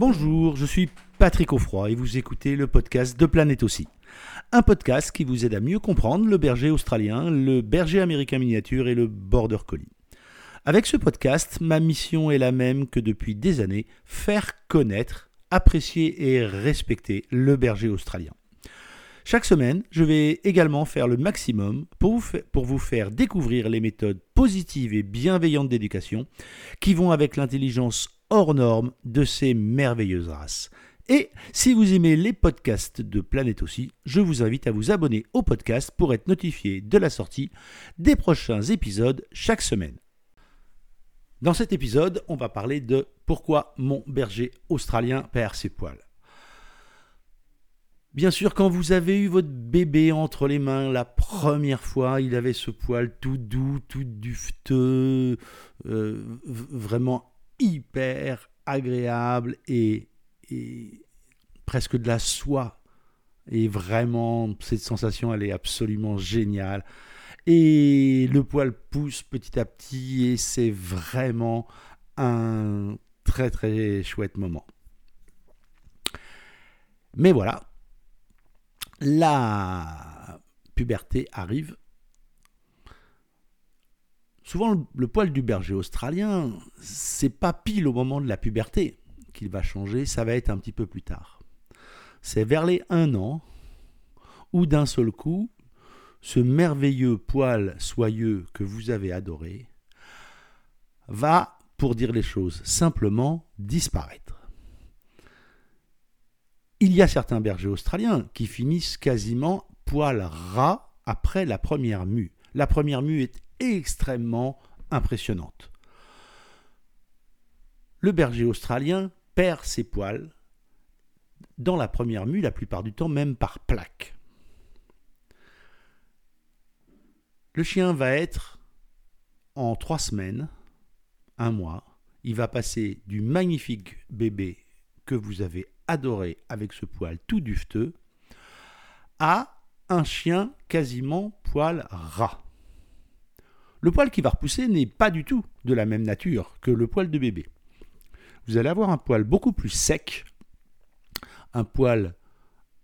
Bonjour, je suis Patrick Offroy et vous écoutez le podcast de Planète aussi. Un podcast qui vous aide à mieux comprendre le berger australien, le berger américain miniature et le border collie. Avec ce podcast, ma mission est la même que depuis des années, faire connaître, apprécier et respecter le berger australien. Chaque semaine, je vais également faire le maximum pour vous, pour vous, faire découvrir les méthodes positives et bienveillantes d'éducation qui vont avec l'intelligence hors norme de ces merveilleuses races. Et si vous aimez les podcasts de Planète aussi, je vous invite à vous abonner au podcast pour être notifié de la sortie des prochains épisodes chaque semaine. Dans cet épisode, on va parler de pourquoi mon berger australien perd ses poils. Bien sûr, quand vous avez eu votre bébé entre les mains la première fois, il avait ce poil tout doux, tout dufteux, euh, vraiment hyper agréable et, presque de la soie. Et vraiment, cette sensation, elle est absolument géniale. Et le poil pousse petit à petit et c'est vraiment un très très chouette moment. Mais voilà, la puberté arrive. Souvent, le poil du berger australien, c'est pas pile au moment de la puberté qu'il va changer, ça va être un petit peu plus tard. C'est vers les un an où d'un seul coup, ce merveilleux poil soyeux que vous avez adoré va, pour dire les choses simplement, disparaître. Il y a certains bergers australiens qui finissent quasiment poil ras après la première mue. La première mue est extrêmement impressionnante. Le berger australien perd ses poils dans la première mue, la plupart du temps même par plaque. Le chien va être en trois semaines, un mois, il va passer du magnifique bébé que vous avez adoré avec ce poil tout dufteux à un chien quasiment poil ras. Le poil qui va repousser n'est pas du tout de la même nature que le poil de bébé. Vous allez avoir un poil beaucoup plus sec, un poil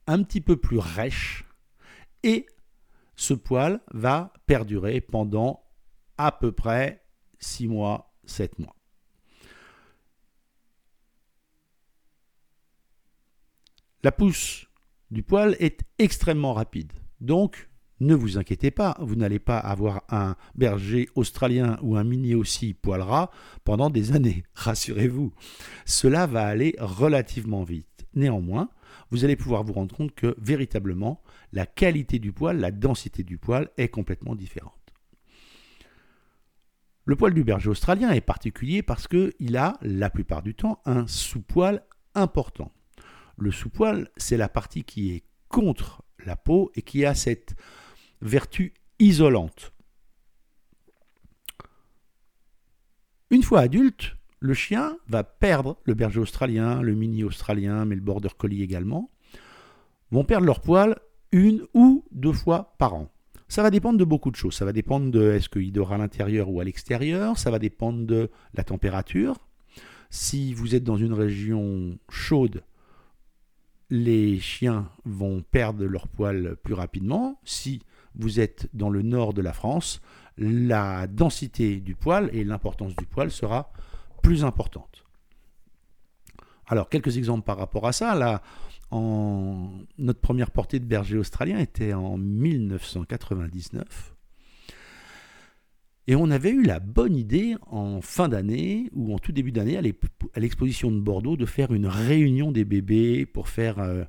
un petit peu plus rêche, et ce poil va perdurer pendant à peu près 6 mois, 7 mois. La pousse du poil est extrêmement rapide. Donc, ne vous inquiétez pas, vous n'allez pas avoir un berger australien ou un mini aussi poil ras pendant des années, rassurez-vous. Cela va aller relativement vite. Néanmoins, vous allez pouvoir vous rendre compte que véritablement, la qualité du poil, la densité du poil est complètement différente. Le poil du berger australien est particulier parce qu'il a, la plupart du temps, un sous-poil important. Le sous-poil, c'est la partie qui est contre la peau et qui a cette vertu isolante. Une fois adulte, le chien va perdre, le berger australien, le mini australien, mais le border collie également, vont perdre leur poil une ou deux fois par an. Ça va dépendre de beaucoup de choses. Ça va dépendre de est-ce qu'il dort à l'intérieur ou à l'extérieur. Ça va dépendre de la température. Si vous êtes dans une région chaude, les chiens vont perdre leur poil plus rapidement. Si vous êtes dans le nord de la France, la densité du poil et l'importance du poil sera plus importante. Alors, quelques exemples par rapport à ça. Là, notre première portée de berger australien était en 1999. Et on avait eu la bonne idée en fin d'année ou en tout début d'année à l'exposition de Bordeaux de faire une réunion des bébés pour faire euh,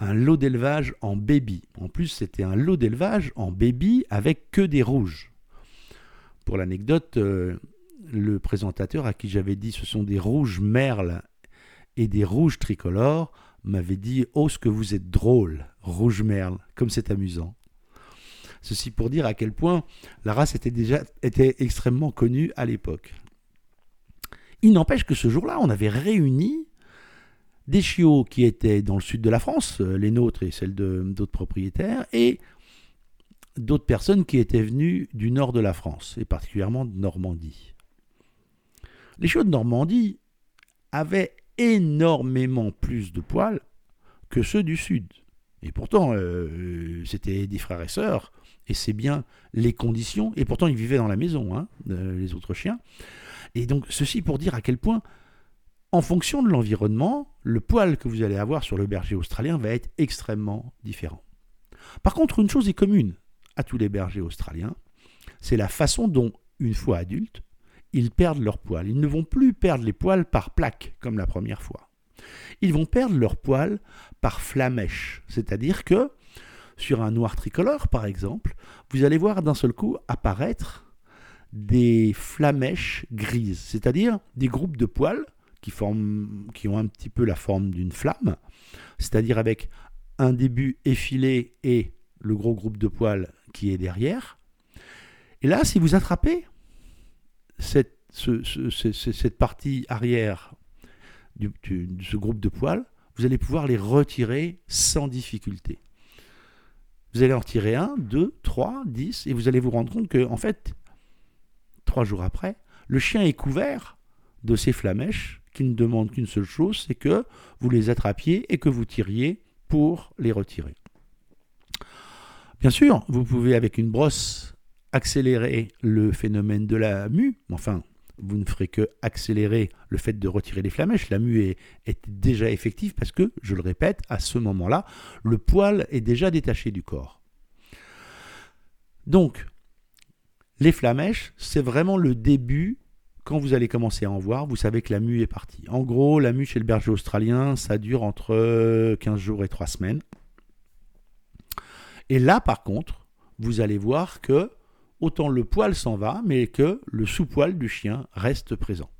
un lot d'élevage en baby. En plus, c'était un lot d'élevage en baby avec que des rouges. Pour l'anecdote, euh, le présentateur à qui j'avais dit ce sont des rouges merles et des rouges tricolores m'avait dit Oh, ce que vous êtes drôle, rouge merle, comme c'est amusant. Ceci pour dire à quel point la race était déjà était extrêmement connue à l'époque. Il n'empêche que ce jour-là, on avait réuni des chiots qui étaient dans le sud de la France, euh, les nôtres et celles d'autres propriétaires, et d'autres personnes qui étaient venues du nord de la France, et particulièrement de Normandie. Les chiots de Normandie avaient énormément plus de poils que ceux du sud. Et pourtant, euh, c'était des frères et sœurs, et c'est bien les conditions, et pourtant ils vivaient dans la maison, hein, euh, les autres chiens. Et donc ceci pour dire à quel point, en fonction de l'environnement, le poil que vous allez avoir sur le berger australien va être extrêmement différent. Par contre, une chose est commune à tous les bergers australiens, c'est la façon dont, une fois adultes, ils perdent leurs poils. Ils ne vont plus perdre les poils par plaque, comme la première fois. Ils vont perdre leurs poils par flamèche, c'est-à-dire que, sur un noir tricolore par exemple, vous allez voir d'un seul coup apparaître des flamèches grises, c'est-à-dire des groupes de poils qui, ont un petit peu la forme d'une flamme, c'est-à-dire avec un début effilé et le gros groupe de poils qui est derrière. Et là, si vous attrapez cette, partie arrière de ce groupe de poils, vous allez pouvoir les retirer sans difficulté. Vous allez en retirer un, deux, trois, dix, et vous allez vous rendre compte que, en fait, trois jours après, le chien est couvert de ces flamèches qui ne demandent qu'une seule chose, c'est que vous les attrapiez et que vous tiriez pour les retirer. Bien sûr, vous pouvez avec une brosse accélérer le phénomène de la mue, enfin, vous ne ferez que accélérer le fait de retirer les flamèches. La mue est, est déjà effective parce que, je le répète, à ce moment-là, le poil est déjà détaché du corps. Donc, les flamèches, c'est vraiment le début. Quand vous allez commencer à en voir, vous savez que la mue est partie. En gros, la mue chez le berger australien, ça dure entre 15 jours et 3 semaines. Et là, par contre, vous allez voir que autant le poil s'en va, mais que le sous-poil du chien reste présent.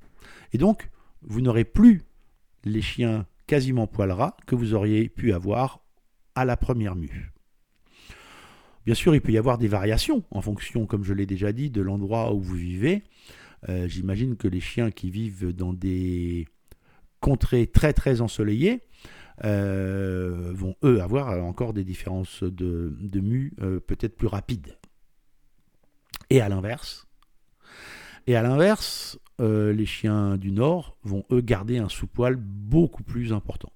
Et donc, vous n'aurez plus les chiens quasiment poil ras que vous auriez pu avoir à la première mue. Bien sûr, il peut y avoir des variations en fonction, comme je l'ai déjà dit, de l'endroit où vous vivez. Euh, j'imagine que les chiens qui vivent dans des contrées très très ensoleillées euh, vont eux avoir encore des différences de, de mue euh, peut-être plus rapides. Et à l'inverse, et à l'inverse, les chiens du Nord vont eux garder un sous-poil beaucoup plus important.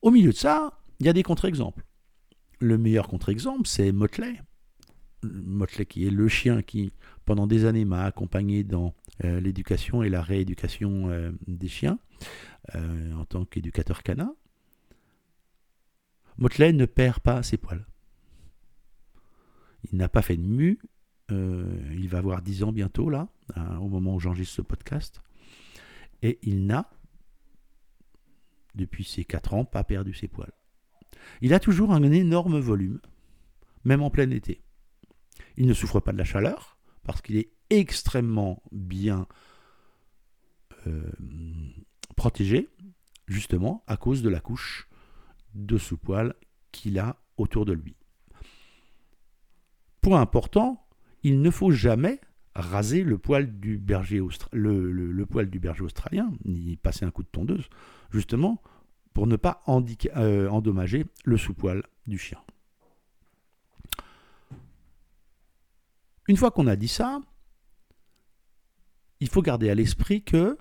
Au milieu de ça, il y a des contre-exemples. Le meilleur contre-exemple, c'est Motley. Motley qui est le chien qui, pendant des années, m'a accompagné dans euh, l'éducation et la rééducation euh, des chiens en tant qu'éducateur canin. Motley ne perd pas ses poils. Il n'a pas fait de mue. Euh, il va avoir 10 ans bientôt, là, hein, au moment où j'enregistre ce podcast. Et il n'a, depuis ses 4 ans, pas perdu ses poils. Il a toujours un énorme volume, même en plein été. Il ne souffre pas de la chaleur, parce qu'il est extrêmement bien euh, protégé, justement à cause de la couche de sous-poil qu'il a autour de lui. Point important, il ne faut jamais raser le poil du berger, australien, ni passer un coup de tondeuse, justement pour ne pas euh, endommager le sous-poil du chien. Une fois qu'on a dit ça, il faut garder à l'esprit que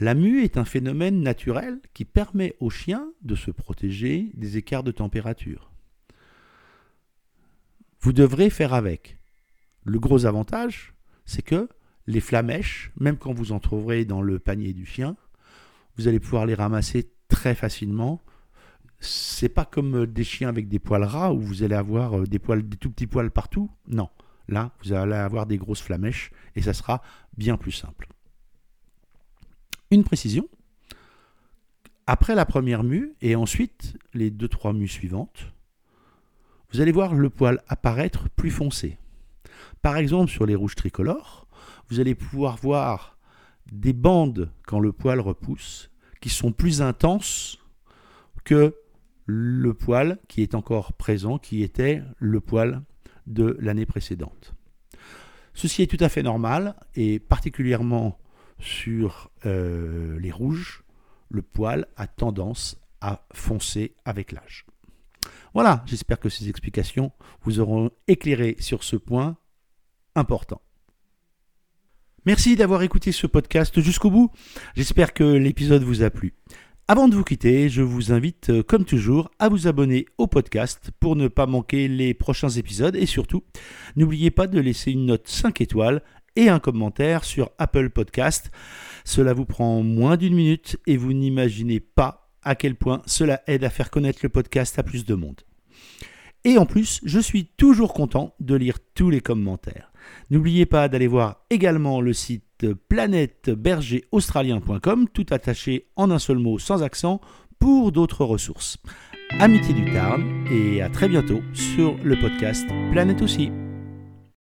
la mue est un phénomène naturel qui permet au chien de se protéger des écarts de température. Vous devrez faire avec. Le gros avantage, c'est que les flamèches, même quand vous en trouverez dans le panier du chien, vous allez pouvoir les ramasser très facilement. C'est pas comme des chiens avec des poils ras où vous allez avoir euh, des poils, des tout petits poils partout. Non, là, vous allez avoir des grosses flamèches et ça sera bien plus simple. Une précision. Après la première mue et ensuite les deux trois mues suivantes, vous allez voir le poil apparaître plus foncé. Par exemple, sur les rouges tricolores, vous allez pouvoir voir des bandes quand le poil repousse qui sont plus intenses que le poil qui est encore présent, qui était le poil de l'année précédente. Ceci est tout à fait normal et particulièrement sur euh, les rouges, le poil a tendance à foncer avec l'âge. Voilà, j'espère que ces explications vous auront éclairé sur ce point important. Merci d'avoir écouté ce podcast jusqu'au bout. J'espère que l'épisode vous a plu. Avant de vous quitter, je vous invite, euh, comme toujours, à vous abonner au podcast pour ne pas manquer les prochains épisodes et surtout, n'oubliez pas de laisser une note 5 étoiles et un commentaire sur Apple Podcast. Cela vous prend moins d'une minute et vous n'imaginez pas à quel point cela aide à faire connaître le podcast à plus de monde. Et en plus, je suis toujours content de lire tous les commentaires. N'oubliez pas d'aller voir également le site planètebergeraustralien.com, tout attaché en un seul mot sans accent, pour d'autres ressources. Amitié du Tarn et à très bientôt sur le podcast Planète aussi.